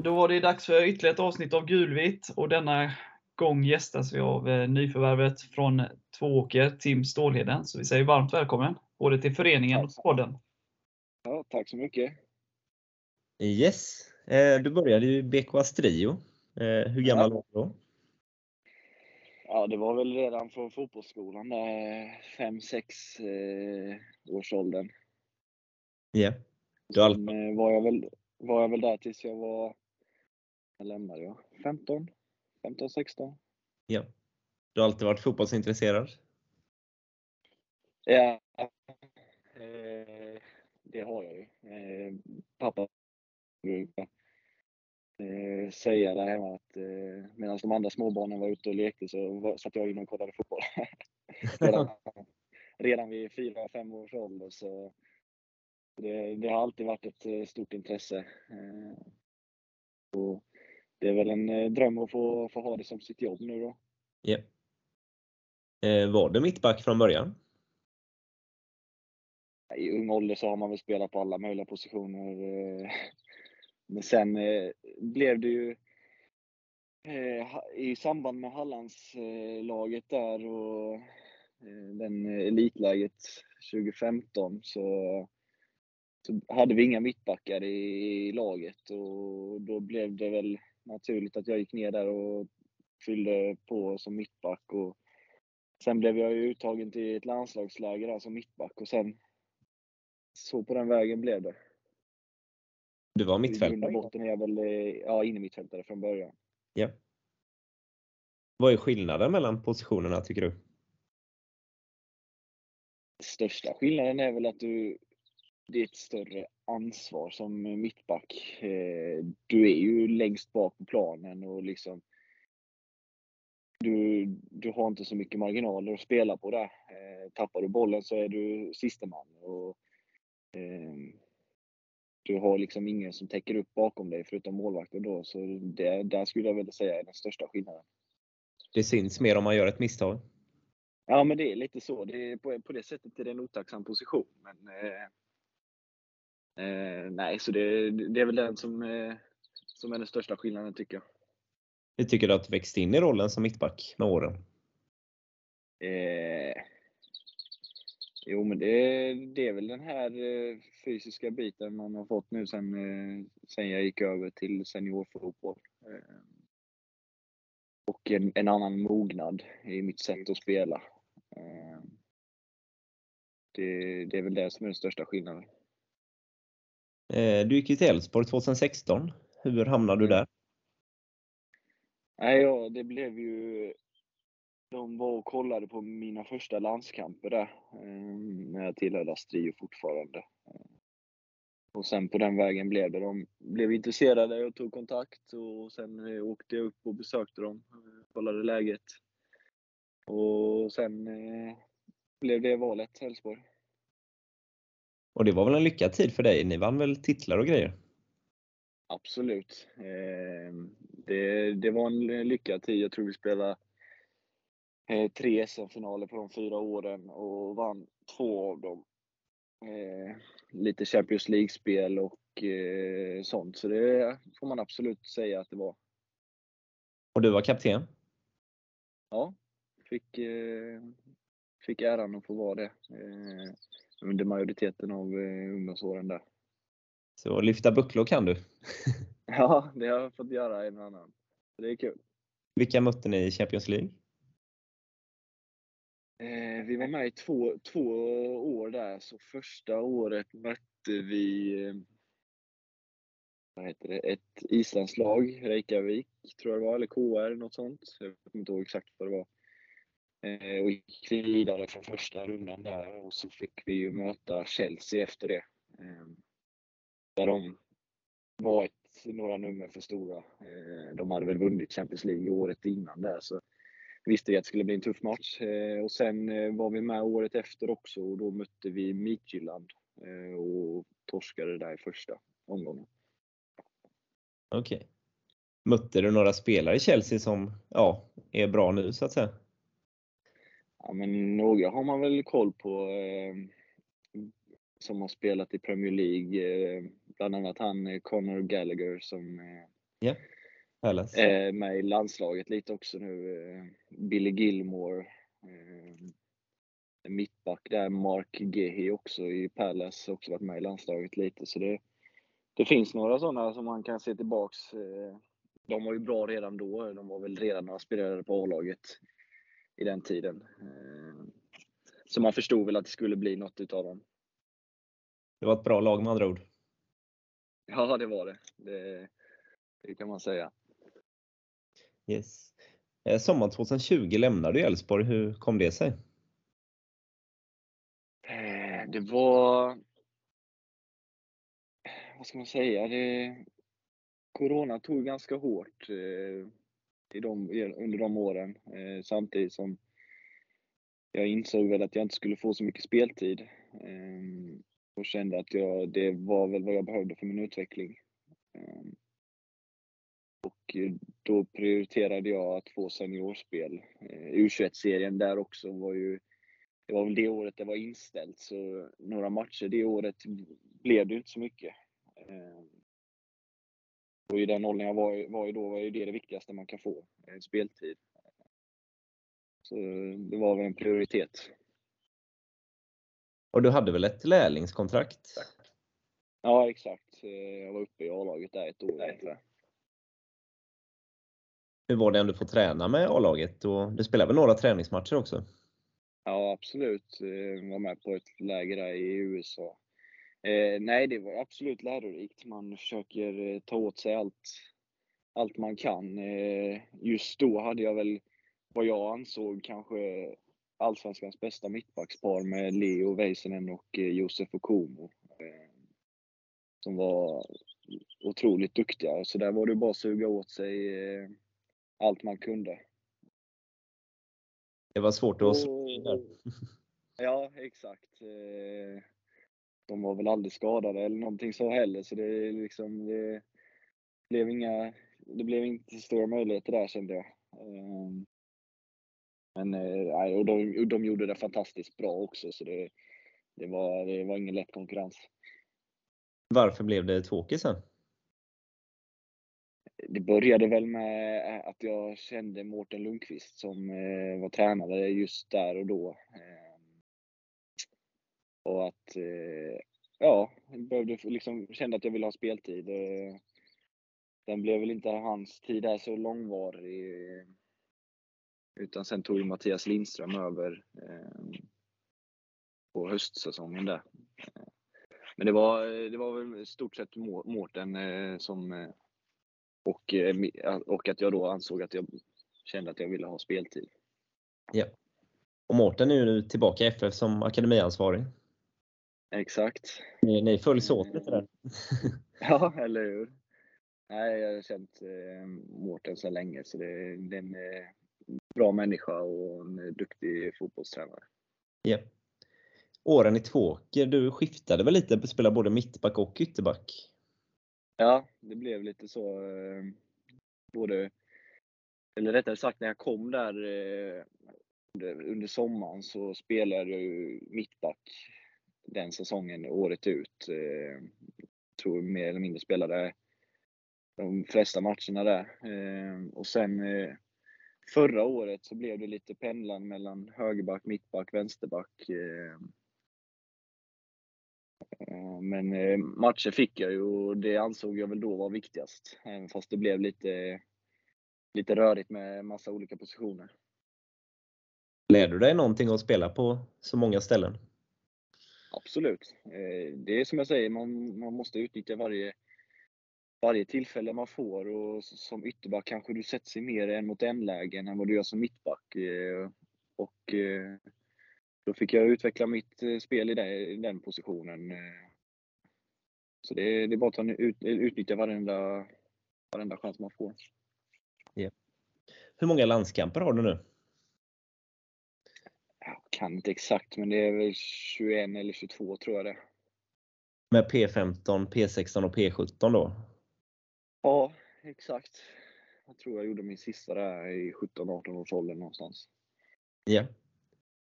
Ja, då var det dags för ytterligare ett avsnitt av Gulvitt och denna gång gästas vi av eh, nyförvärvet från Tvååker, Tim Stålheden. Så vi säger varmt välkommen både till föreningen och podden. Ja, tack så mycket. Yes, eh, du började ju BK Astrio. Eh, hur gammal var du då? Ja, det var väl redan från fotbollsskolan, där, fem, sex eh, års åldern. Ja. Du eh, var, jag väl, var jag väl där tills jag var, när lämnade jag? 15? 15, 16? ja. Du har alltid varit fotbollsintresserad? Ja, eh, det har jag ju. Eh, pappa brukar eh, säga där hemma att eh, medan de andra småbarnen var ute och lekte så var, satt jag inne och kollade fotboll. redan, redan vid fyra, fem års ålder så det, det har alltid varit ett stort intresse. Och det är väl en eh, dröm att få, få ha det som sitt jobb nu då. Ja. Eh, var du mittback från början? I ung ålder så har man väl spelat på alla möjliga positioner. eh, Men sen eh, blev det ju i samband med Hallandslaget där och den elitläget 2015 så, så hade vi inga mittbackar i, i laget och då blev det väl naturligt att jag gick ner där och fyllde på som mittback. Och sen blev jag ju uttagen till ett landslagsläger där som mittback och sen så på den vägen blev det. Du var I grund och mittfältare? botten är jag väl ja, innermittfältare från början. Ja. Vad är skillnaden mellan positionerna tycker du? Största skillnaden är väl att du, det är ett större ansvar som mittback. Eh, Du är ju längst bak på planen och liksom du, du har inte så mycket marginaler att spela på där. Eh, Tappar du bollen så är du sista man. Och, eh, du har liksom ingen som täcker upp bakom dig förutom målvakten då. Så det, där skulle jag vilja säga är den största skillnaden. Det syns mer om man gör ett misstag. Ja, men det är lite så. Det är på, på det sättet är det en otacksam position. Men, eh, eh, nej, så det, det är väl den som, eh, som är den största skillnaden tycker jag. Hur tycker du att du växt in i rollen som mittback med åren? Eh, jo, men det, det är väl den här eh, fysiska biten man har fått nu sen, eh, sen jag gick över till seniorfotboll. Eh, och en, en annan mognad i mitt sätt att spela. Det, det är väl det som är den största skillnaden. Eh, du gick ju till Elfsborg 2016. Hur hamnade du där? Nej, ja, det blev ju... De var och kollade på mina första landskamper där, eh, när jag tillhörde Astrio fortfarande. Eh, Och sen på den vägen blev det. De blev intresserade och tog kontakt och sen åkte jag upp och besökte dem, kollade läget. Och sen blev det valet, Elfsborg. Och det var väl en lyckad tid för dig? Ni vann väl titlar och grejer? Absolut. Eh, det, det var en lyckad tid. Jag tror vi spelade eh, tre SM-finaler på de fyra åren och vann två av dem. Eh, lite Champions League-spel och eh, sånt. Så det får man absolut säga att det var. Och du var kapten? Ja, fick, eh, fick äran att få vara det eh, under majoriteten av eh, ungdomsåren där. Så lyfta bucklor kan du. Ja, det har jag fått göra en och annan. Så det är kul. Vilka mötte ni i Champions League? Eh, vi var med i två, två år där, så första året mötte vi eh, vad heter det, ett islandslag, Reykjavik tror jag det var, eller KR, något sånt. Jag kommer inte ihåg exakt vad det var. Eh, och gick vidare från första rundan där och så fick vi ju möta Chelsea efter det. Eh, där de var ett, några nummer för stora. Eh, de hade väl vunnit Champions League året innan där så visste vi att det skulle bli en tuff match. Eh, och sen eh, var vi med året efter också och då mötte vi Midtjylland eh, och torskade där i första omgången. Okej. Mötte du några spelare i Chelsea som ja, är bra nu så att säga? Ja, men några har man väl koll på eh, som har spelat i Premier League. Eh, bland annat han eh, Conor Gallagher som eh. Palace. är med i landslaget lite också nu. eh, Billy Gilmore. eh, Mittback där, Mark Gehi också i Palace, också varit med i landslaget lite. Så det, det finns några sådana som man kan se tillbaks. De var ju bra redan då. De var väl redan när aspirerade på A-laget i den tiden. Eh, Så man förstod väl att det skulle bli något utav dem. Det var ett bra lag med andra ord. Ja, det var det. Det, det kan man säga. Yes. Eh, Sommaren 2020 lämnade du Elfsborg. Hur kom det sig? Eh, Det var... Vad ska man säga? Det, corona tog ganska hårt i de, under de åren. Eh, samtidigt som jag insåg väl att jag inte skulle få så mycket speltid. Eh, och kände att jag, det var väl vad jag behövde för min utveckling. Eh, och då prioriterade jag att få seniorspel. Eh, U21-serien där också var ju det var väl det året det var inställt, så några matcher det året blev det ju inte så mycket. Eh, Eh, Och i den åldern jag var, var i då var ju det det viktigaste man kan få, eh, speltid. Så det var väl en prioritet. Och du hade väl ett lärlingskontrakt? Ja, exakt. Eh, Jag var uppe i A-laget där ett år ungefär. Hur var det ändå att få träna med A-laget? Och Du spelade väl några träningsmatcher också? Ja, absolut. Eh, Var med på ett läger där i USA. Eh, nej, det var absolut lärorikt. Man försöker eh, ta åt sig allt, allt man kan. Eh, just då hade jag väl vad jag ansåg kanske allsvenskans bästa mittbackspar med Leo Väisänen och eh, Josef Okumo. Eh, som var otroligt duktiga. Så där var det bara att suga åt sig eh, allt man kunde. Det var svårt att Och- Ja, exakt. Eh, De var väl aldrig skadade eller någonting så heller, så det, liksom, det, blev inga, det blev inte så stora möjligheter där kände jag. Eh, Men eh, och de, och de gjorde det fantastiskt bra också, så det, det, var, det var ingen lätt konkurrens. Varför blev det Tvååker sen? Det började väl med att jag kände Mårten Lundqvist som eh, var tränare just där och då. Och att, eh, ja, jag behövde, liksom, kände att jag ville ha speltid. Eh, den blev väl inte hans tid där så långvarig. Utan sen tog ju Mattias Lindström över eh, på höstsäsongen där. Eh, men det var, det var väl i stort sett Mårten eh, som eh, och, eh, och att jag då ansåg att jag kände att jag ville ha speltid. Ja. Och Mårten är ju nu tillbaka i FF som akademiansvarig. Exakt. Ni, ni följs åt lite där. Ja, eller hur? Nej, jag har känt eh, Mårten så länge så det, det är en eh, bra människa och en duktig fotbollstränare. Ja. Åren i Tvååker, du skiftade väl lite, spelade både mittback och ytterback? Ja, det blev lite så. Eh, både, eller rättare sagt när jag kom där eh, under, under sommaren så spelade jag ju mittback den säsongen året ut. Eh, tror mer eller mindre spelade de flesta matcherna där. Eh, och sen eh, förra året så blev det lite pendlan mellan högerback, mittback, vänsterback. Eh, eh, Men eh, matcher fick jag ju och det ansåg jag väl då var viktigast. Även fast det blev lite, lite rörigt med massa olika positioner. Lär du dig någonting att spela på så många ställen? Absolut. Eh, det är som jag säger, man, man måste utnyttja varje, varje tillfälle man får och som ytterback kanske du sätter sig mer en mot en lägen än vad du gör som mittback. Eh, och eh, då fick jag utveckla mitt spel i den, i den positionen. Så det, är- det är bara att ut, utnyttja varenda, varenda chans man får. Hur många landskamper har du nu? Kan inte exakt, men det är väl 21 eller 22 tror jag det. Med P15, P16 och P17 då? Ja, exakt. Jag tror jag gjorde min sista där i 17-18 års ålder någonstans. Ja.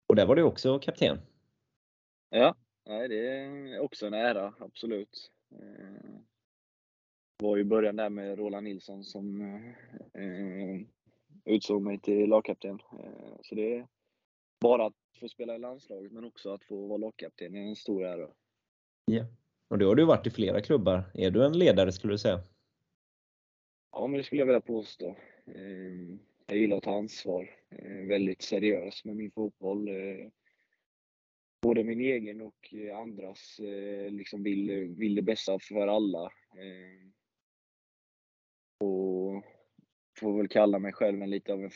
Och där var du också kapten? Ja, nej, det är också en ära, absolut. Eh, var ju början där med Roland Nilsson som eh, utsåg mig till lagkapten. Eh, så det är bara att få spela i landslaget men också att få vara lagkapten är en stor ära. Ja. Och det har du varit i flera klubbar. Är du en ledare skulle du säga? Ja, men det skulle jag vilja påstå. Eh, jag gillar att ta ansvar. Eh, väldigt seriös med min fotboll. Eh, både min egen och andras. Liksom vill, vill det bästa för alla. Och får väl kalla mig själv en lite av en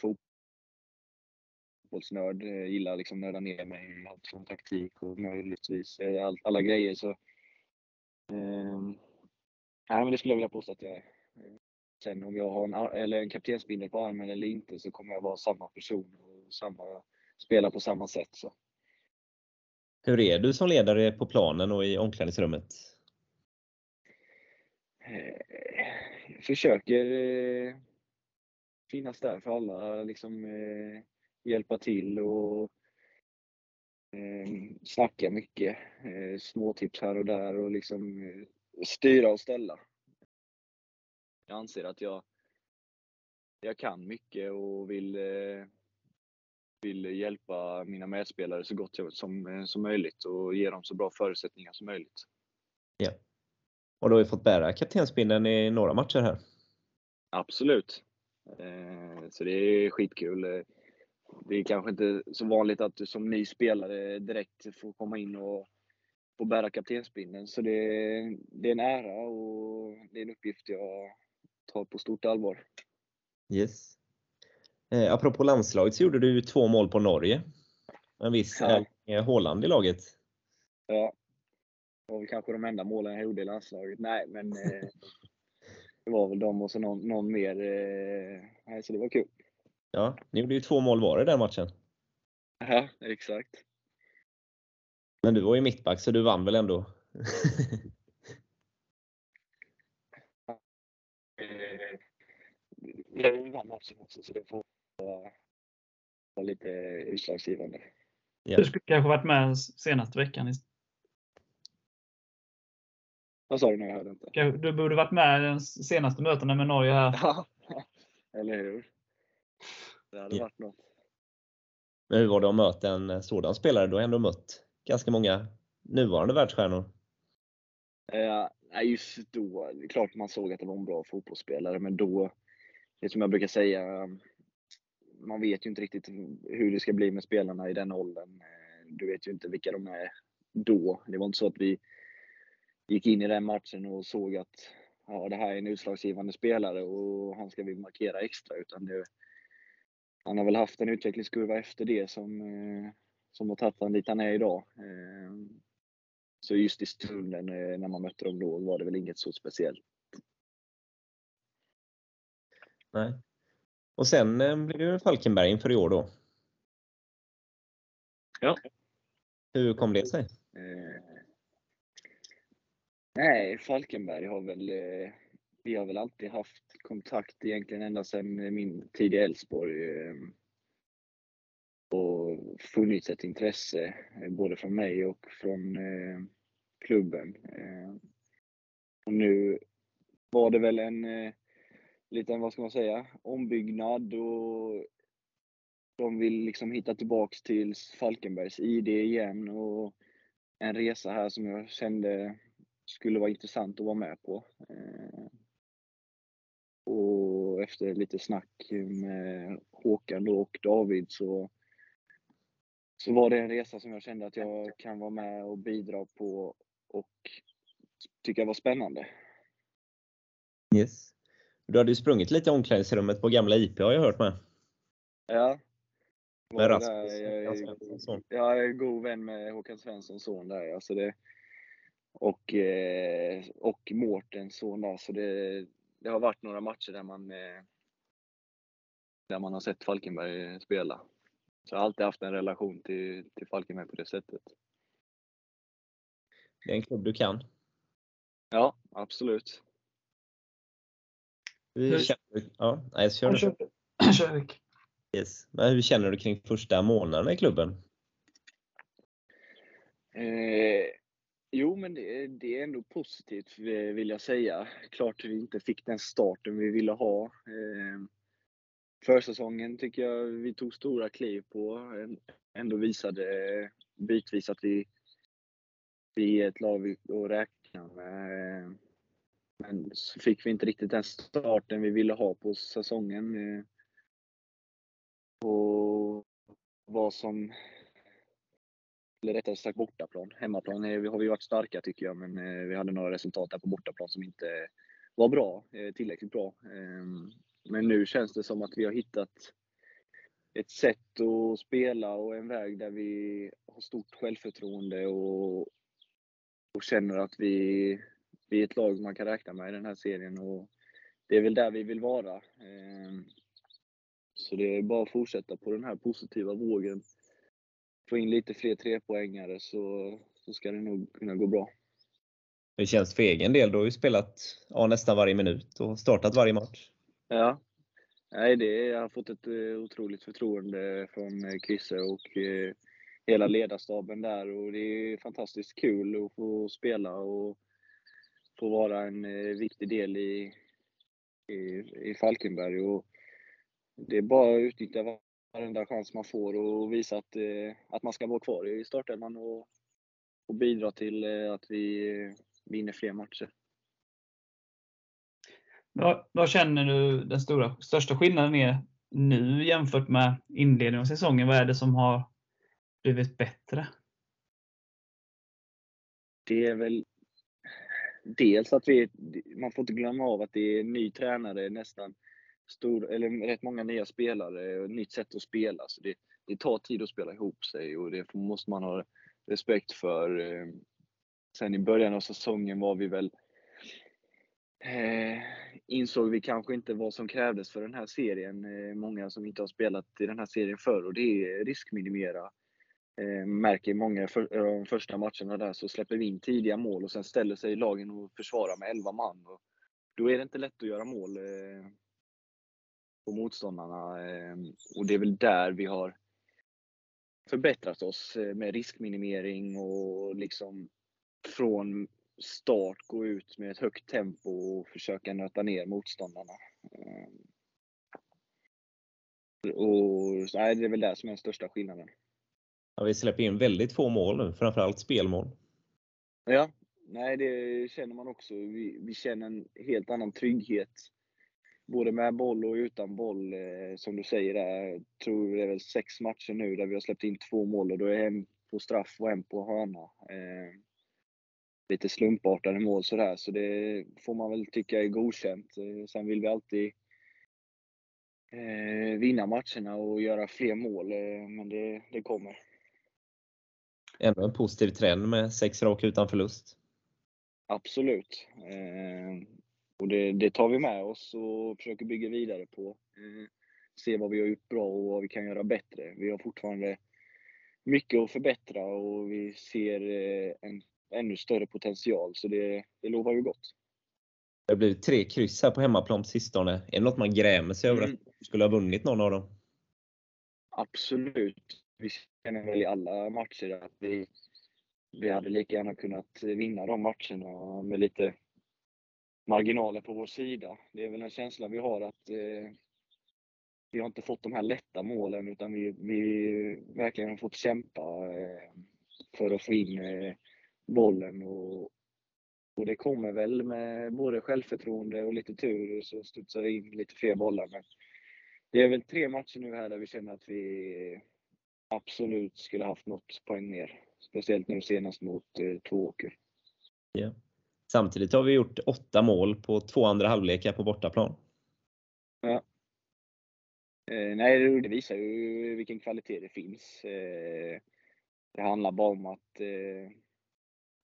fotbollsnörd. Jag gillar liksom nörda ner mig i allt från taktik och möjligtvis alla grejer. Så, eh, nej, men det skulle jag vilja påstå att jag är. Sen om jag har en, eller en kaptensbindel på armen eller inte så kommer jag vara samma person och samma, spela på samma sätt. Så. Hur är du som ledare på planen och i omklädningsrummet? Jag försöker eh, finnas där för alla, liksom eh, hjälpa till och eh, snacka mycket. Småtips här och där och liksom styra och ställa. Jag anser att jag, jag kan mycket och vill, eh, vill hjälpa mina medspelare så gott som, eh, som möjligt och ge dem så bra förutsättningar som möjligt. Ja. Och du har ju fått bära kaptensbindeln i några matcher här. Absolut. Eh, så det är skitkul. Det är kanske inte så vanligt att du som ny spelare direkt får komma in och få bära kaptensbindeln. Så det, det är en ära och det är en uppgift jag tar på stort allvar. Yes. Eh, apropå landslaget så gjorde du två mål på Norge. En viss ja. Håland i laget. Ja. Det var väl kanske de enda målen jag gjorde i landslaget. Nej, men eh, det var väl de och så någon, någon mer. Eh, så det var kul. Ja, ni gjorde ju två mål var i den matchen. Ja, exakt. Men du var ju mittback så du vann väl ändå? jag vann matchen också så det får vara lite utslagsgivande. Ja. Du skulle kanske varit med senaste veckan? Vad sa du nu? Jag hörde inte. Du borde varit med i de senaste mötena med Norge här. Ja, eller hur? Det hade ja. varit något. Men hur var det att möta en sådan spelare? Du har ändå mött ganska många nuvarande världsstjärnor. Ja, just då, det är klart man såg att det var en bra fotbollsspelare, men då det som jag brukar säga, man vet ju inte riktigt hur det ska bli med spelarna i den åldern. Du vet ju inte vilka de är då. Det var inte så att vi gick in i den matchen och såg att ja, det här är en utslagsgivande spelare och han ska vi markera extra. Utan det, han har väl haft en utvecklingskurva efter det som, som har tagit honom dit han är idag. Så just i stunden när man mötte dem då var det väl inget så speciellt. Nej. Och sen eh, blir det Falkenberg inför i år då. Ja. Hur kom det sig? Eh, nej, Falkenberg har väl, eh, vi har väl alltid haft kontakt egentligen ända sedan min tid i Elfsborg. Ehm, och funnits ett intresse eh, både från mig och från eh, klubben. Ehm. och nu var det väl en eh, liten, vad ska man säga, ombyggnad och de vill liksom hitta tillbaks till Falkenbergs ID igen och en resa här som jag kände skulle vara intressant att vara med på. Och efter lite snack med Håkan och David så, så var det en resa som jag kände att jag kan vara med och bidra på och tycka var spännande. Yes. Du hade ju sprungit lite i omklädningsrummet på gamla IP har jag hört med. Ja. Med Rasmus jag, jag är god vän med Håkan Svenssons son där. Alltså det, och, eh, och Mårtens son där. Så det, det har varit några matcher där man, eh, där man har sett Falkenberg spela. Så jag har alltid haft en relation till, till Falkenberg på det sättet. Det är en klubb du kan? Ja, absolut. Hur känner Ja, nej, kör du. Kör yes. Men hur känner du kring första månaderna i klubben? Eh, jo, men det, det, är ändå positivt vill jag säga. Klart vi inte fick den starten vi ville ha. Ehm, försäsongen tycker jag vi tog stora kliv på. Ändå visade bitvis att vi, vi är ett lag att räkna med. Ehm, men så fick vi inte riktigt den starten vi ville ha på säsongen. Ehm, och vad som eller rättare sagt bortaplan. Hemmaplan har vi varit starka tycker jag, men eh, vi hade några resultat där på bortaplan som inte var bra, eh, tillräckligt bra. Ehm, men nu känns det som att vi har hittat ett sätt att spela och en väg där vi har stort självförtroende och, och känner att vi, vi är ett lag man kan räkna med i den här serien. Och det är väl där vi vill vara. Ehm, så det är bara att fortsätta på den här positiva vågen få in lite fler trepoängare så, så ska det nog kunna gå bra. Hur känns för egen del? Du har ju spelat ja, nästan varje minut och startat varje match. Ja. Nej, det, jag har fått ett uh, otroligt förtroende från uh, Chrisse och uh, hela ledarstaben där och det är fantastiskt kul att få spela och få vara en viktig del i, i, i Falkenberg. Och det är bara att utnyttja varenda chans man får och visa att, eh, att man ska vara kvar i startelvan och, och bidra till eh, att vi vinner fler matcher. Vad, vad känner du den stora, största skillnaden är nu jämfört med inledningen av säsongen? Vad är det som har blivit bättre? Det är väl dels att vi, man får inte glömma av att det är ny tränare nästan stor, eller rätt många nya spelare och nytt sätt att spela. Så det, det tar tid att spela ihop sig och det måste man ha respekt för. Ehm, sen i början av säsongen var vi väl eh, insåg vi kanske inte vad som krävdes för den här serien. Eh, många som inte har spelat i den här serien förr och det är riskminimera. Eh, märker i många för, eh, de första matcherna där så släpper vi in tidiga mål och sen ställer sig lagen och försvarar med 11 man. Och då är det inte lätt att göra mål. Eh, på motståndarna. Ehm, och det är väl där vi har förbättrat oss eh, med riskminimering och liksom från start gå ut med ett högt tempo och försöka nöta ner motståndarna. Ehm, och nej, det är väl det som är den största skillnaden. Ja, vi släpper in väldigt få mål nu, framförallt spelmål. Ja, nej det känner man också. Vi, vi känner en helt annan trygghet både med boll och utan boll. Eh, som du säger, där, tror det är väl sex matcher nu där vi har släppt in två mål och då är en på straff och en på hörna. Eh, lite slumpartade mål sådär, så det får man väl tycka är godkänt. Eh, sen vill vi alltid vinna matcherna och göra fler mål, men det, det kommer. Ändå en positiv trend med sex raka utan förlust. Absolut. Och det, det, tar vi med oss och försöker bygga vidare på. Eh, se vad vi har gjort bra och vad vi kan göra bättre. Vi har fortfarande mycket att förbättra och vi ser eh, en ännu större potential, så det, det lovar ju gott. Det har blivit tre kryss här på hemmaplan på sistone. Är det något man grämer sig över mm. att du skulle ha vunnit någon av dem? Absolut. Vi känner väl i alla matcher att vi, vi hade lika gärna kunnat vinna de matcherna med lite marginaler på vår sida. Det är väl en känsla vi har att eh, vi har inte fått de här lätta målen utan vi, vi verkligen har fått kämpa eh, för att få in eh, bollen. Och, och det kommer väl med både självförtroende och lite tur så studsar det in lite fler bollar. Men det är väl tre matcher nu här där vi känner att vi absolut skulle haft något poäng mer. Speciellt nu senast mot eh, Tvååker. Yeah. Samtidigt har vi gjort åtta mål på två andra halvlekar på bortaplan. Ja. Eh, nej, det visar ju vilken kvalitet det finns. Eh, det handlar bara om att eh,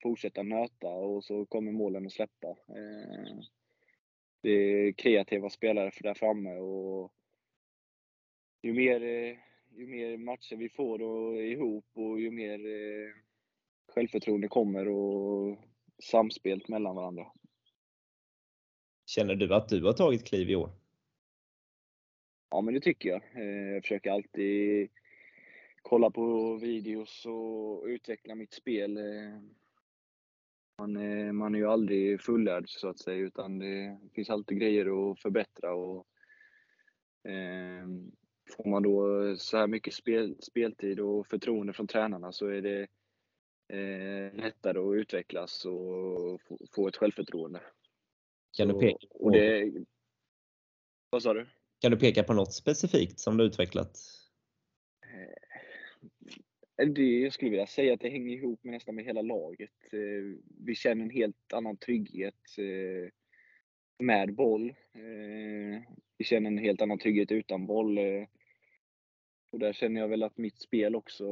fortsätta nöta och så kommer målen att släppa. Eh, det är kreativa spelare för där framme och ju mer, eh, ju mer matcher vi får ihop och ju mer eh, självförtroende kommer och samspelt mellan varandra. Känner du att du har tagit kliv i år? Ja, men det tycker jag. Eh, jag försöker alltid kolla på videos och utveckla mitt spel. Eh, man är, man är ju aldrig fullärd så att säga, utan det finns alltid grejer att förbättra. Och, eh, får man då så här mycket spel, speltid och förtroende från tränarna så är det eh, lättare att utvecklas och få, få ett självförtroende. Kan du, peka på, och det, vad sa du? kan du peka på något specifikt som du utvecklat? Eh, det, jag skulle vilja säga att det hänger ihop med nästan med hela laget. Eh, vi känner en helt annan trygghet eh, med boll. Vi känner en helt annan trygghet utan boll. Och där känner jag väl att mitt spel också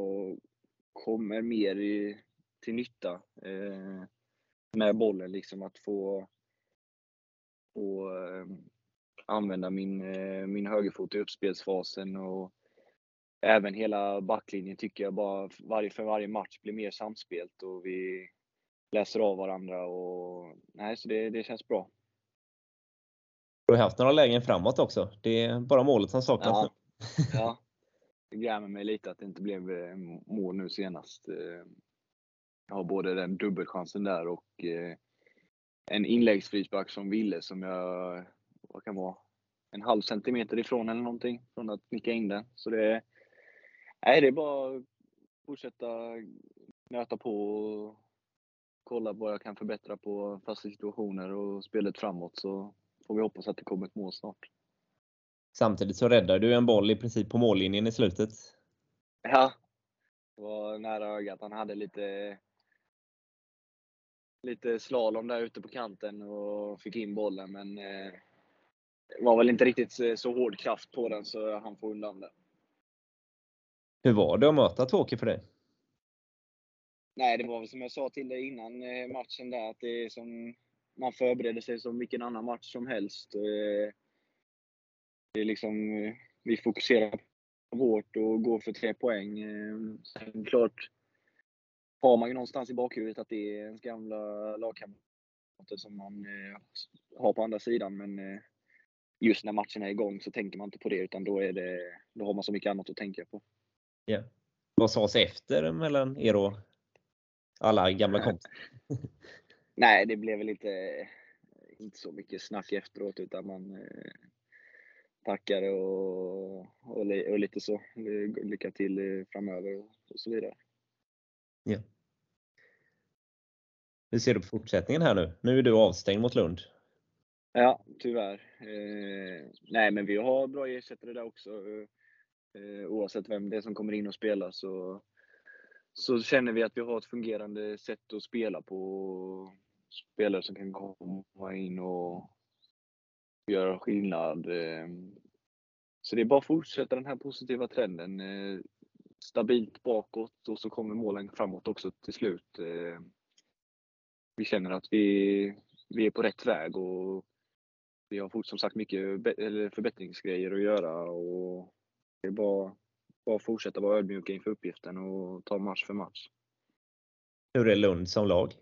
kommer mer i, till nytta med bollen. Liksom att få, få använda min, min högerfot i uppspelsfasen och även hela backlinjen tycker jag bara varje, för varje match blir mer samspelt och vi läser av varandra och nej, så det, det känns bra. Du har haft några lägen framåt också. Det är bara målet som saknas ja. nu. ja, det grämer mig lite att det inte blev eh, mål nu senast. Har både den dubbelchansen där och eh, en inläggsfrispark som Ville som jag, vad kan vara, en halv centimeter ifrån eller någonting från att nicka in den. Så det, Nej, det är bara att fortsätta nöta på och kolla vad jag kan förbättra på fasta situationer och spelet framåt så får vi hoppas att det kommer ett mål snart. Samtidigt så räddar du en boll i princip på mållinjen i slutet. Ja, det var nära ögat. Han hade lite lite slalom där ute på kanten och fick in bollen men eh, det var väl inte riktigt så hård kraft på den så han får undan den. Hur var det att möta Tåke för dig? Nej, det var väl som jag sa till dig innan eh, matchen där, att det är som man förbereder sig som vilken annan match som helst. Eh, det är liksom, eh, vi fokuserar hårt och går för tre poäng. Sen klart har man ju någonstans i bakhuvudet att det är ens gamla lagkamrater som man har på andra sidan, men just när matchen är igång så tänker man inte på det, utan då, är det, då har man så mycket annat att tänka på. Ja. Vad sades efter mellan er och alla gamla kompisar? Nej, det blev väl inte, inte så mycket snack efteråt utan man eh, tackade och, och, och, lite så. Lycka till framöver och, och så vidare. Ja. Hur ser du på fortsättningen här nu? Nu är du avstängd mot Lund. Ja, tyvärr. Eh, nej, men vi har bra ersättare där också. Eh, oavsett vem det är som kommer in och spelar så, så känner vi att vi har ett fungerande sätt att spela på. Spelare som kan komma in och göra skillnad. Eh, så det är bara att fortsätta den här positiva trenden. Eh, Eh, stabilt bakåt och så kommer målen framåt också till slut. Vi känner att vi, vi är på rätt väg och vi har som sagt mycket förbättringsgrejer att göra och det är bara, bara att fortsätta vara ödmjuka inför uppgiften och ta match för match. Hur är Lund som lag?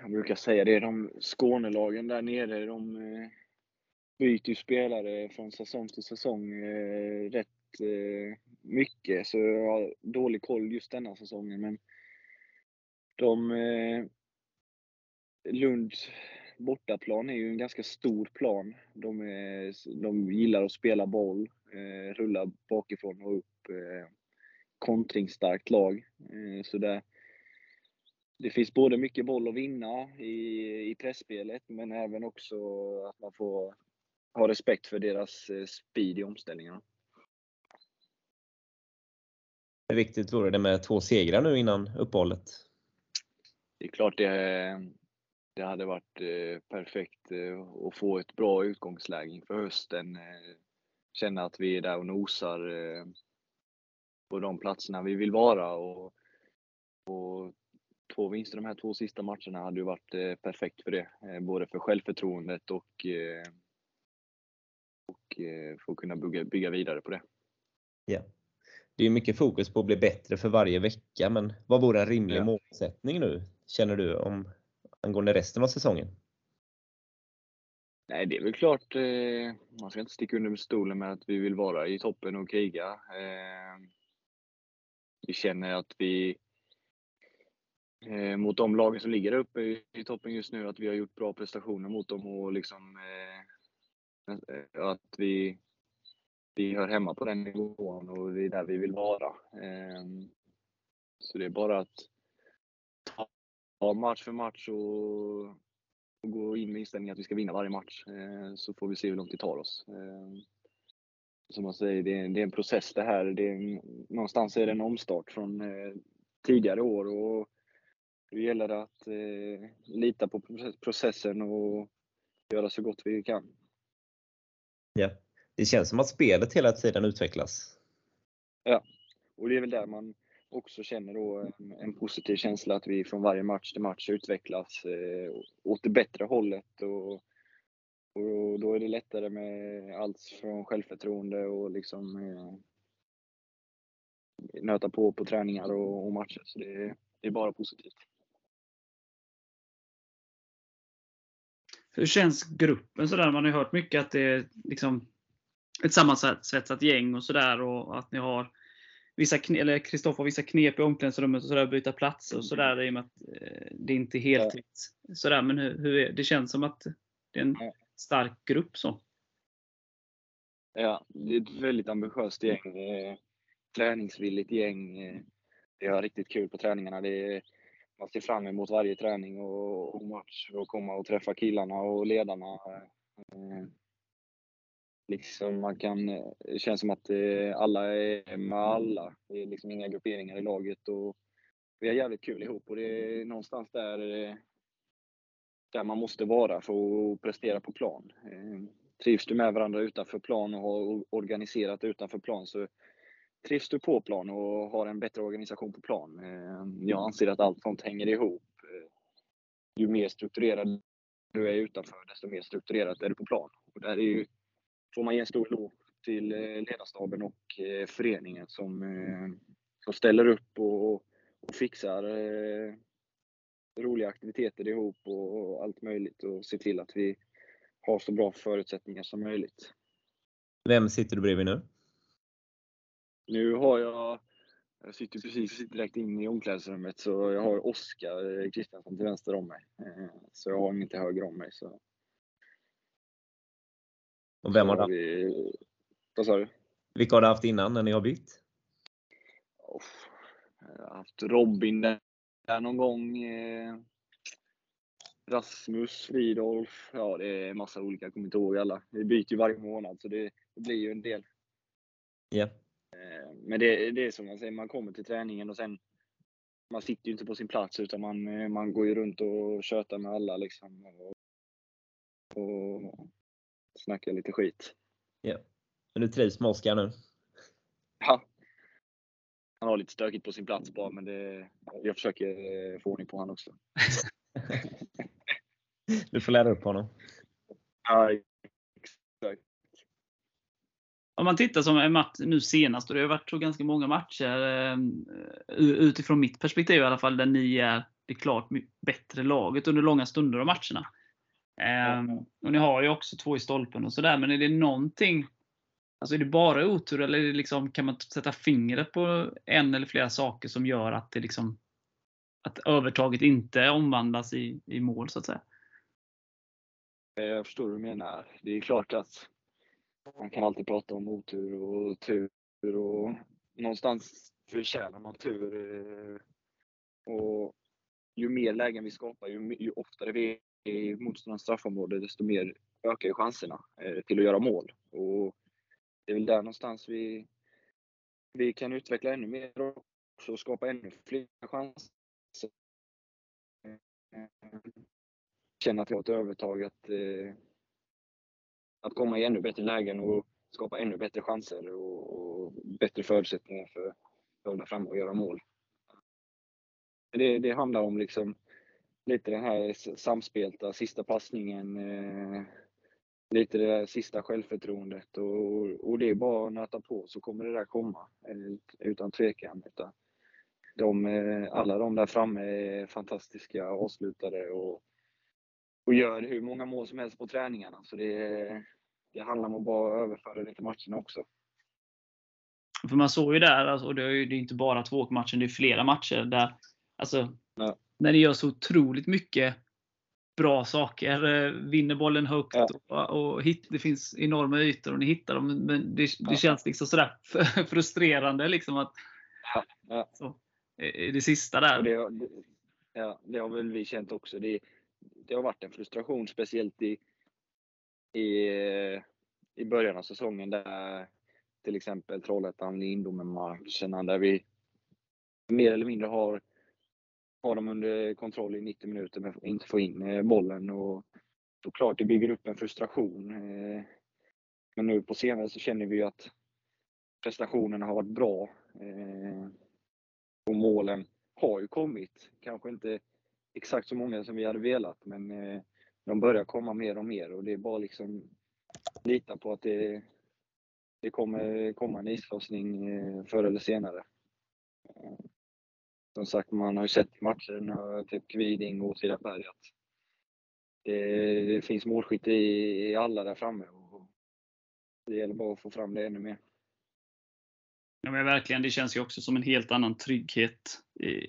Jag brukar säga det, de Skånelagen där nere, de eh, byter ju spelare från säsong till säsong eh, rätt eh, mycket. Så jag har dålig koll just denna säsongen. Men de eh, Lund bortaplan är ju en ganska stor plan. De, är, de gillar att spela boll, eh, rulla bakifrån och upp. Eh, kontringsstarkt lag. Eh, så det, det finns både mycket boll att vinna i, i pressspelet men även också att man får ha respekt för deras eh, speed i omställningarna. Hur viktigt vore det med två segrar nu innan uppehållet? Det är klart det det hade varit eh, perfekt eh, att få ett bra utgångsläge inför hösten. Känna att vi är där och nosar på de platserna vi vill vara. Och, och två vinster de här två sista matcherna hade ju varit perfekt för det. Både för självförtroendet och, och för att kunna bygga, bygga vidare på det. Ja. Det är mycket fokus på att bli bättre för varje vecka, men vad vore en rimlig ja. målsättning nu, känner du, om angående resten av säsongen? Nej, det är väl klart. Eh, man ska inte sticka under stolen med att vi vill vara i toppen och kriga. Eh, vi känner att vi eh, mot de lagen som ligger uppe i, i, toppen just nu, att vi har gjort bra prestationer mot dem och liksom eh, Eh, att vi, vi hör hemma på den nivån och det är där vi vill vara. Ehm, så det är bara att ta match för match och, och gå in med inställningen att vi ska vinna varje match. Ehm, så får vi se hur långt det tar oss. Ehm, som man säger, det är, det är en process det här. Det är, någonstans är det en omstart från eh, tidigare år och det gäller att eh, lita på processen och göra så gott vi kan. Ja, det känns som att spelet hela tiden utvecklas. Ja, och det är väl där man också känner då en, en positiv känsla att vi från varje match till match utvecklas eh, åt det bättre hållet. Och, och då är det lättare med allt från självförtroende och liksom eh, nöta på på träningar och, och matcher. Så det, det är bara positivt. Hur känns gruppen sådär? Man har ju hört mycket att det är liksom ett sammansvetsat gäng och sådär och att ni har vissa eller Kristoffer vissa knep i omklädningsrummet och sådär, byta platser och sådär i och med att eh, det inte är heltid. Ja. Sådär, men hur, hur det känns som att det är en stark grupp så. Ja, det är ett väldigt ambitiöst gäng. Eh, träningsvilligt gäng. Eh, vi har riktigt kul på träningarna. Det är, man ser fram emot varje träning och, och match och komma och träffa killarna och ledarna. Eh, liksom man kan, det känns som att eh, alla är med alla. Det är liksom inga grupperingar i laget och vi har jävligt kul ihop och det är någonstans där, eh, där man måste vara för att prestera på plan. Eh, trivs du med varandra utanför plan och har organiserat utanför plan så trivs du på plan och har en bättre organisation på plan. Eh, jag anser att allt sånt hänger ihop. Eh, ju mer strukturerad du är utanför, desto mer strukturerat är du på plan. Och där är ju, får man ge en stor eloge till eh, ledarstaben och föreningen som, som ställer upp och, och fixar roliga aktiviteter ihop och allt möjligt och ser till att vi har så bra förutsättningar som möjligt. Vem sitter du bredvid nu? Nu har jag, jag sitter precis direkt in i omklädningsrummet, så jag har Oskar Kristiansson till vänster om mig. Eh, så jag har ingen till höger om mig. Så. Och vem har du haft? Vad sa du? Vilka har du haft innan när ni har bytt? Oh, jag har haft Robin där någon gång. Eh, Rasmus, Fridolf, ja det är massa olika, jag kommer inte ihåg alla. Vi byter ju varje månad så det, det blir ju en del. Ja. Yeah. Eh, men det, det är som man säger, man kommer till träningen och sen man sitter ju inte på sin plats utan man, eh, man går ju runt och tjötar med alla liksom. Och, och snackar lite skit. Ja. Men du trivs med Oskar nu? Ja. Han har lite stökigt på sin plats bara, men det, jag försöker eh, få ordning på honom också. du får lära upp honom. Ja, om man tittar som en match nu senast, och det har varit så ganska många matcher eh, utifrån mitt perspektiv i alla fall, där ni är det klart bättre laget under långa stunder av matcherna. Mm. Och ni har ju också två i stolpen och sådär, men är det någonting Alltså är det bara otur eller det liksom, kan man sätta fingret på en eller flera saker som gör att, det liksom, att övertaget inte omvandlas i, i mål så att säga? Jag förstår hur du menar. Det är klart att man kan alltid prata om otur och tur och någonstans förtjänar man tur. Eh, och ju mer lägen vi skapar, ju, ju oftare vi är i motståndarens straffområde, desto mer ökar ju chanserna eh, till att göra mål. Och det är väl där någonstans vi, vi kan utveckla ännu mer också och skapa ännu fler chanser. Känna att vi har ett övertag att eh, att komma i ännu bättre lägen och skapa ännu bättre chanser och, och bättre förutsättningar för att hålla fram och göra mål. Det, det handlar om liksom lite den här samspelta sista passningen, eh, lite det där sista självförtroendet och, och det är bara att nöta på så kommer det där komma eh, utan tvekan. Utan de, eh, alla de där framme är fantastiska avslutare och, och gör hur många mål som helst på träningarna. Så det, det handlar om att bara överföra det till matcherna också. För man såg ju där, alltså, och det är ju inte bara två matcher, det är flera matcher där alltså, ja. när ni gör så otroligt mycket bra saker. Eh, vinner bollen högt Ja. och, och hit, det finns enorma ytor och ni hittar dem. Men det, det Ja. känns liksom sådär frustrerande liksom att Ja. Så, det sista där. Det, det, ja, det har väl vi känt också. Det, det har varit en frustration, speciellt i, i, i början av säsongen där till exempel Trollhättan-Lindome-matcherna där vi mer eller mindre har, har dem under kontroll i 90 minuter men inte får in eh, bollen. Och såklart, det bygger upp en frustration. Eh, men nu på senare så känner vi ju att prestationerna har varit bra. Eh, och målen har ju kommit. Kanske inte exakt så många som vi hade velat, men eh, de börjar komma mer och mer och det är bara liksom lita på att det, det kommer komma en islossning eh, förr eller senare. Eh, Som sagt, man har ju sett matcherna, typ Kviding och Åtvidaberg, att det, det finns målskytte i, i alla där framme. Och det gäller bara att få fram det ännu mer. Ja, men verkligen, det känns ju också som en helt annan trygghet i,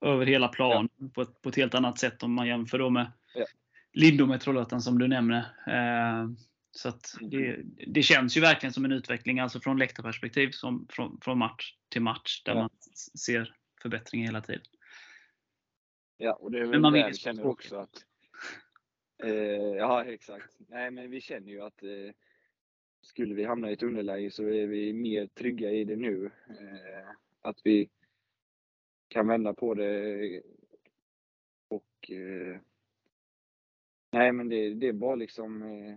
över hela plan på, ett, på ett helt annat sätt om man jämför då med Ja. Lindome Trollhättan som du nämner. Eh, så att det, det känns ju verkligen som en utveckling, alltså från läktarperspektiv, som från, från match till match, där Ja. man ser förbättringar hela tiden. Ja, och det är Men väl man det vill känner så. också att... Eh, ja, exakt. Nej, men vi känner ju att eh, skulle vi hamna i ett underläge så är vi mer trygga i det nu. Eh, att vi kan vända på det och... Nej, men det, det är bara liksom eh,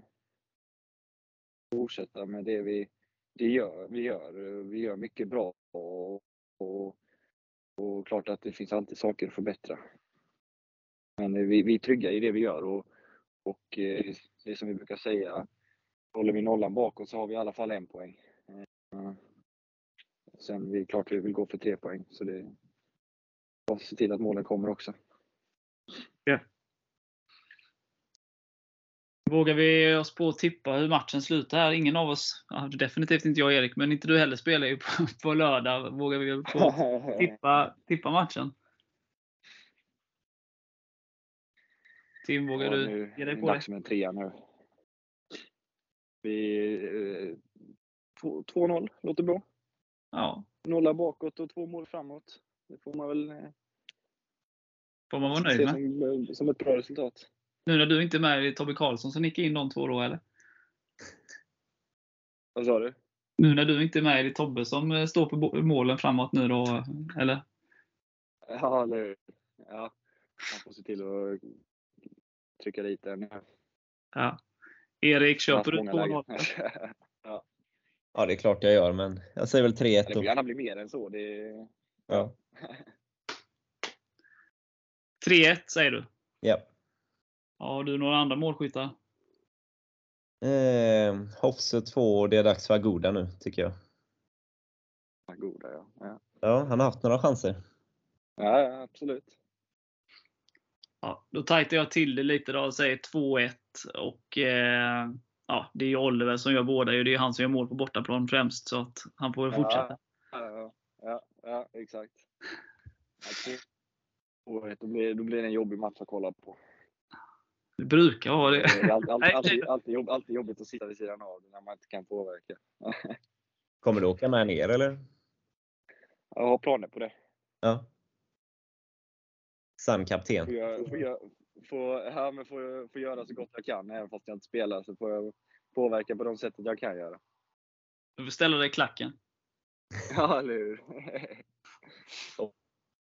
fortsätta med det vi det gör. Vi gör, eh, vi gör mycket bra och, och, och klart att det finns alltid saker att förbättra. Men eh, vi, vi är trygga i det vi gör och, och eh, det är som vi brukar säga, håller vi nollan bakåt så har vi i alla fall en poäng. Eh, Sen vi klart vi vill gå för tre poäng så det bara se till att målen kommer också. Vågar vi oss på att tippa hur matchen slutar här? Ingen av oss, ja, definitivt inte jag och Erik, men inte du heller spelar ju på, på lördag. Vågar vi på att tippa, tippa matchen? Tim, vågar Ja, du nu, ge dig på är det? dags med en trea nu. Vi, eh, två- 2-0 låter bra. Ja, Nolla bakåt och två mål framåt. Det får man väl eh, får man vara nöjd med. som, som ett bra resultat. Nu när du inte är med, är det Tobbe Karlsson som nickar in de två då, eller? Vad sa du? Nu när du inte är med, är det Tobbe som eh, står på målen framåt nu då, eller? Ja, eller hur? Ja, man får se till att trycka dit den. Ja. Erik, köper du Många lägen. 2-0? Ja, det är klart jag gör, men jag säger väl 3-1 Det får gärna bli mer än så. Det, Ja. 3-1 säger du? ja. Har du några andra målskyttar? Eh, Hofse 2 och det är dags för Agoda nu, tycker jag. goda, ja. Ja, Ja, han har haft några chanser. ja, ja absolut. Ja, då tajtar jag till det lite då och säger 2-1. Och eh, ja, det är ju Oliver som gör båda. ju. Det är han som gör mål på bortaplan främst. Så att han får väl Ja. fortsätta. Ja, ja, ja exakt. Då blir, då blir det en jobbig match att kolla på. Det brukar vara Det det. är alltid, alltid, alltid, alltid, jobb, alltid jobbigt att sitta vid sidan av när man inte kan påverka. Kommer du åka med ner eller? Jag har planer på det. Ja. Sann kapten. Får, jag, får, jag, får, ja, men får, får göra så gott jag kan. Även fast jag inte spelar så får jag påverka på de sättet jag kan göra. Du får ställa dig i klacken. Ja, eller hur?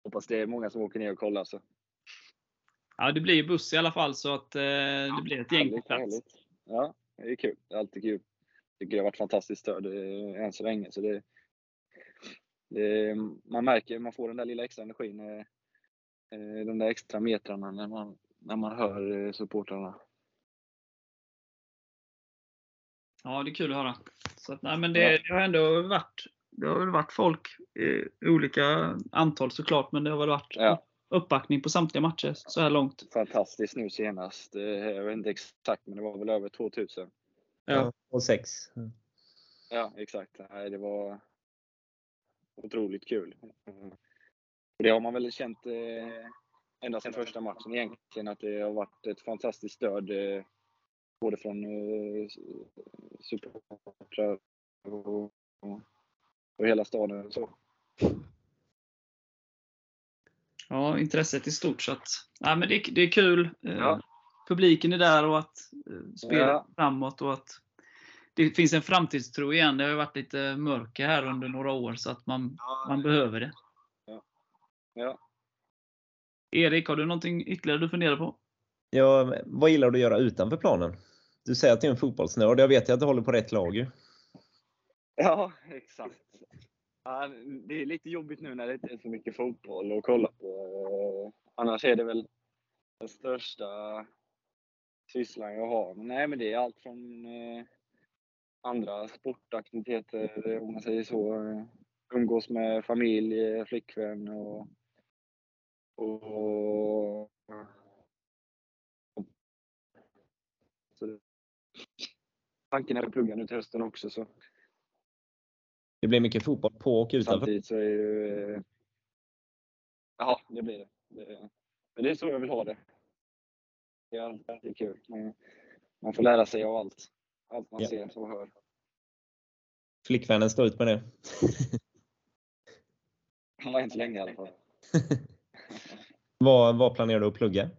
Hoppas det är många som åker ner och kollar. Så. Ja, det blir buss i alla fall så att eh, det blir ett gäng på plats. Ja, det är kul. Det är alltid kul. tycker det har varit fantastiskt stöd eh, än så länge. Så det, det, man märker, man får den där lilla extra energin, eh, eh, de där extra metrarna när man, när man hör supportrarna. Ja, det är kul att höra. Så att, nej, men det, det har ändå varit, det har väl varit folk i olika antal såklart, men det har väl varit Ja. Uppbackning på samtliga matcher så här långt. Fantastiskt nu senast. Eh, Jag vet inte exakt, men det var väl över 2000. Ja. Och 6. Ja, exakt. Nej, det var otroligt kul. Och det har man väl känt eh, ända sedan första matchen egentligen att det har varit ett fantastiskt stöd eh, både från supportrar och, och, och hela staden. och Så. Ja, intresset är stort. Så att, ja, men det, är- det är kul. Eh, Ja. Publiken är där och att eh, spela Ja. framåt och att det finns en framtidstro igen. Det har ju varit lite mörker här under några år så att man, man behöver det. Ja. Erik, har du någonting ytterligare du funderar på? Ja, vad gillar du att göra utanför planen? Du säger att du är en fotbollsnörd. Jag vet ju att du håller på rätt lag ju. Ja, exakt. Ja, det är lite jobbigt nu när det inte är så mycket fotboll att kolla på. Annars är det väl den största sysslan jag har. Men nej, men det är allt från eh, andra sportaktiviteter, om man säger så. Eh, Umgås med familj, eh, flickvän och, och så Tanken är att plugga nu till hösten också. Så. Det blir mycket fotboll på och utanför. Samtidigt så är ju... eh, Ja, det blir det. Det. Men det är så jag vill ha det. Det är kul. Man, får lära sig av allt. Allt man Ja. ser och hör. Flickvännen står ut med det. Ja, än så länge i alla fall. vad, vad planerar du att plugga?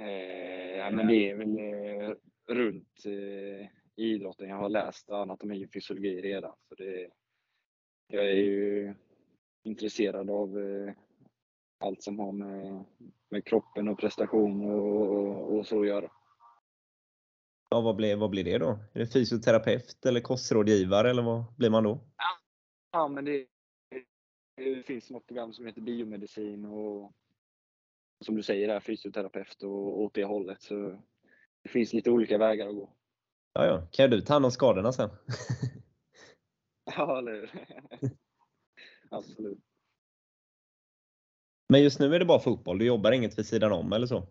Eh, ja, men det är väl eh, runt eh, idrotten. Jag har läst anatomi och fysiologi redan. Så det, jag är ju intresserad av eh, allt som har med, med kroppen och prestation och, och, och så att göra. Ja, vad blir, vad blir det då? Är det fysioterapeut eller kostrådgivare eller vad blir man då? Ja, men det, det finns något program som heter biomedicin och som du säger är fysioterapeut och åt det hållet. Så det finns lite olika vägar att gå. Ja, ja. Kan du ta hand om skadorna sen? Ja, eller hur? Absolut. Men just nu är det bara fotboll. Du jobbar inget vid sidan om eller så?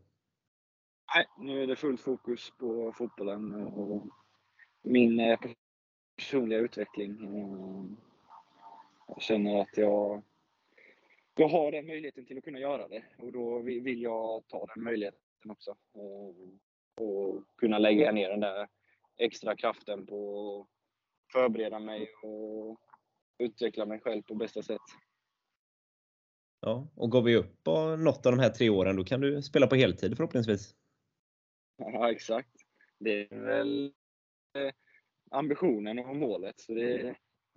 Nej, nu är det fullt fokus på fotbollen och min eh, personliga utveckling. Jag känner att jag, jag har den möjligheten till att kunna göra det och då vill vill jag ta den möjligheten också. Eh, Och kunna lägga ner den där extra kraften på att förbereda mig och utveckla mig själv på bästa sätt. Ja, och går vi upp på något av de här tre åren, då kan du spela på heltid förhoppningsvis. Ja, exakt. Det är väl eh, ambitionen och målet, så det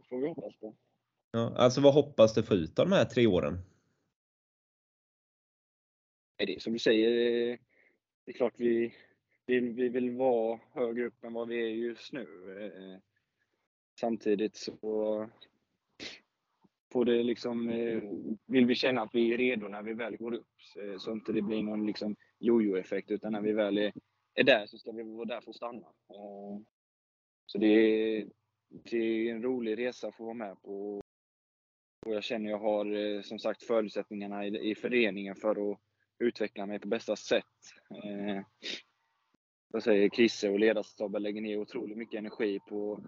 får vi hoppas på. Ja, alltså vad hoppas du få ut av de här tre åren? är det som du säger, eh, det är klart vi, vi, vi vill vara högre upp än vad vi är just nu. Eh, Samtidigt så på det liksom, eh, vill vi känna att vi är redo när vi väl går upp. Så, Så inte det blir någon liksom jojo-effekt utan när vi väl är, är där så ska vi vara där för att stanna. Eh, så det är, det är en rolig resa att få vara med på. Och jag känner jag har eh, som sagt förutsättningarna i, i föreningen för att utveckla mig på bästa sätt. Eh, jag säger Krisse och ledarstaben lägger ner otroligt mycket energi på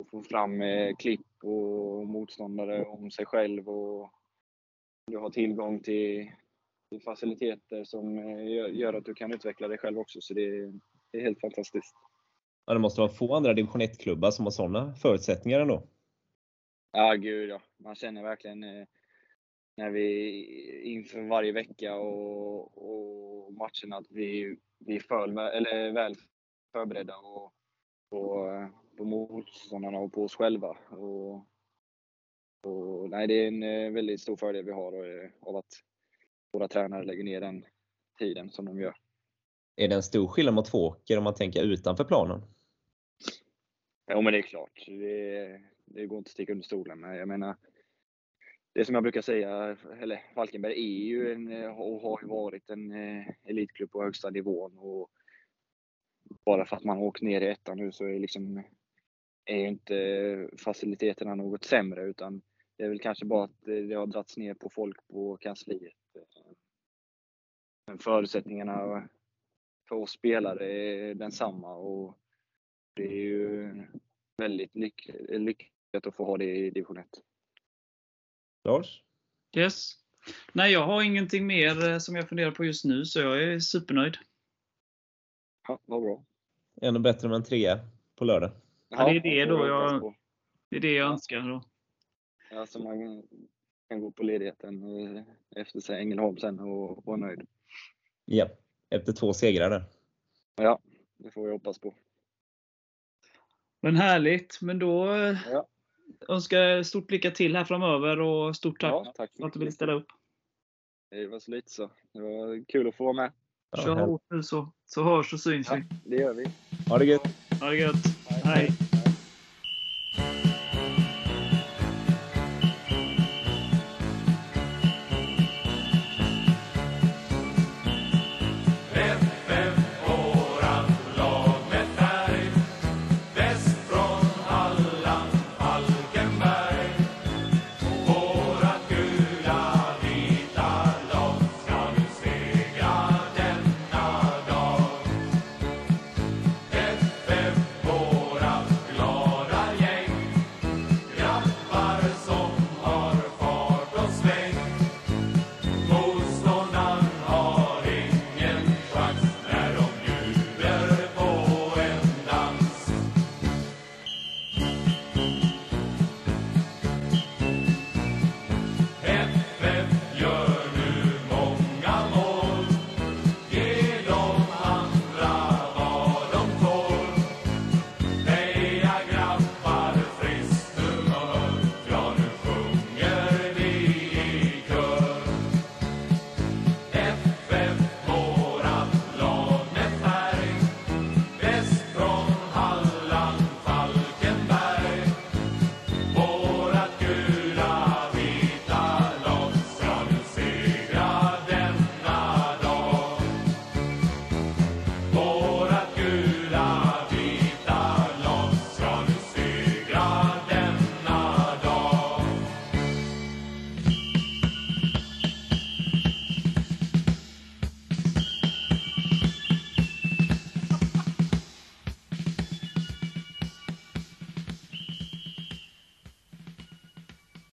att få fram eh, klipp och motståndare om sig själv och du har tillgång till, till faciliteter som eh, gör, att du kan utveckla dig själv också. Så det, är- det är helt fantastiskt. Ja, det måste vara få andra division 1-klubbar som har sådana förutsättningar ändå. Ja, gud ja. Man känner verkligen eh, när vi inför varje vecka och, och matcherna att vi, vi är för, eller väl förberedda och, på, på motståndarna och på oss själva. Och, och, nej, det är en eh, väldigt stor fördel vi har eh, av att våra tränare lägger ner den tiden som de gör. Är det en stor skillnad mot Tvååker om man tänker utanför planen? Ja, men det är klart. Det, det går inte att sticka under stolen med. Jag menar, det som jag brukar säga, eller Falkenberg är ju en, och har ju varit en eh, elitklubb på högsta nivån. Och bara för att man har åkt ner i ettan nu så är, liksom, är ju inte faciliteterna något sämre utan det är väl kanske bara att det har dragits ner på folk på kansliet. Men förutsättningarna för oss spelare är densamma och det är ju väldigt lyck- lyckat att få ha det i division 1. Lars? Yes. Nej, jag har ingenting mer eh, som jag funderar på just nu, så jag är supernöjd. Ja, vad bra. Ännu bättre med en trea på lördag. Ja, det är det då jag-. Det är det jag Ja. önskar. Då. Ja, så man kan gå på ledigheten eh, efter sig Ängelholm sen och vara nöjd. Ja, efter två segrar där. Ja, det får vi hoppas på. Men härligt. Men då Ja. önskar jag stort lycka till här framöver och stort tack Ja, tack för att du ville ställa upp. Det var så lite så. Det var kul att få vara med. Kör hårt nu så, så hörs och syns Ja, vi. det gör vi. Ha det gött! Ha det gött. Hej!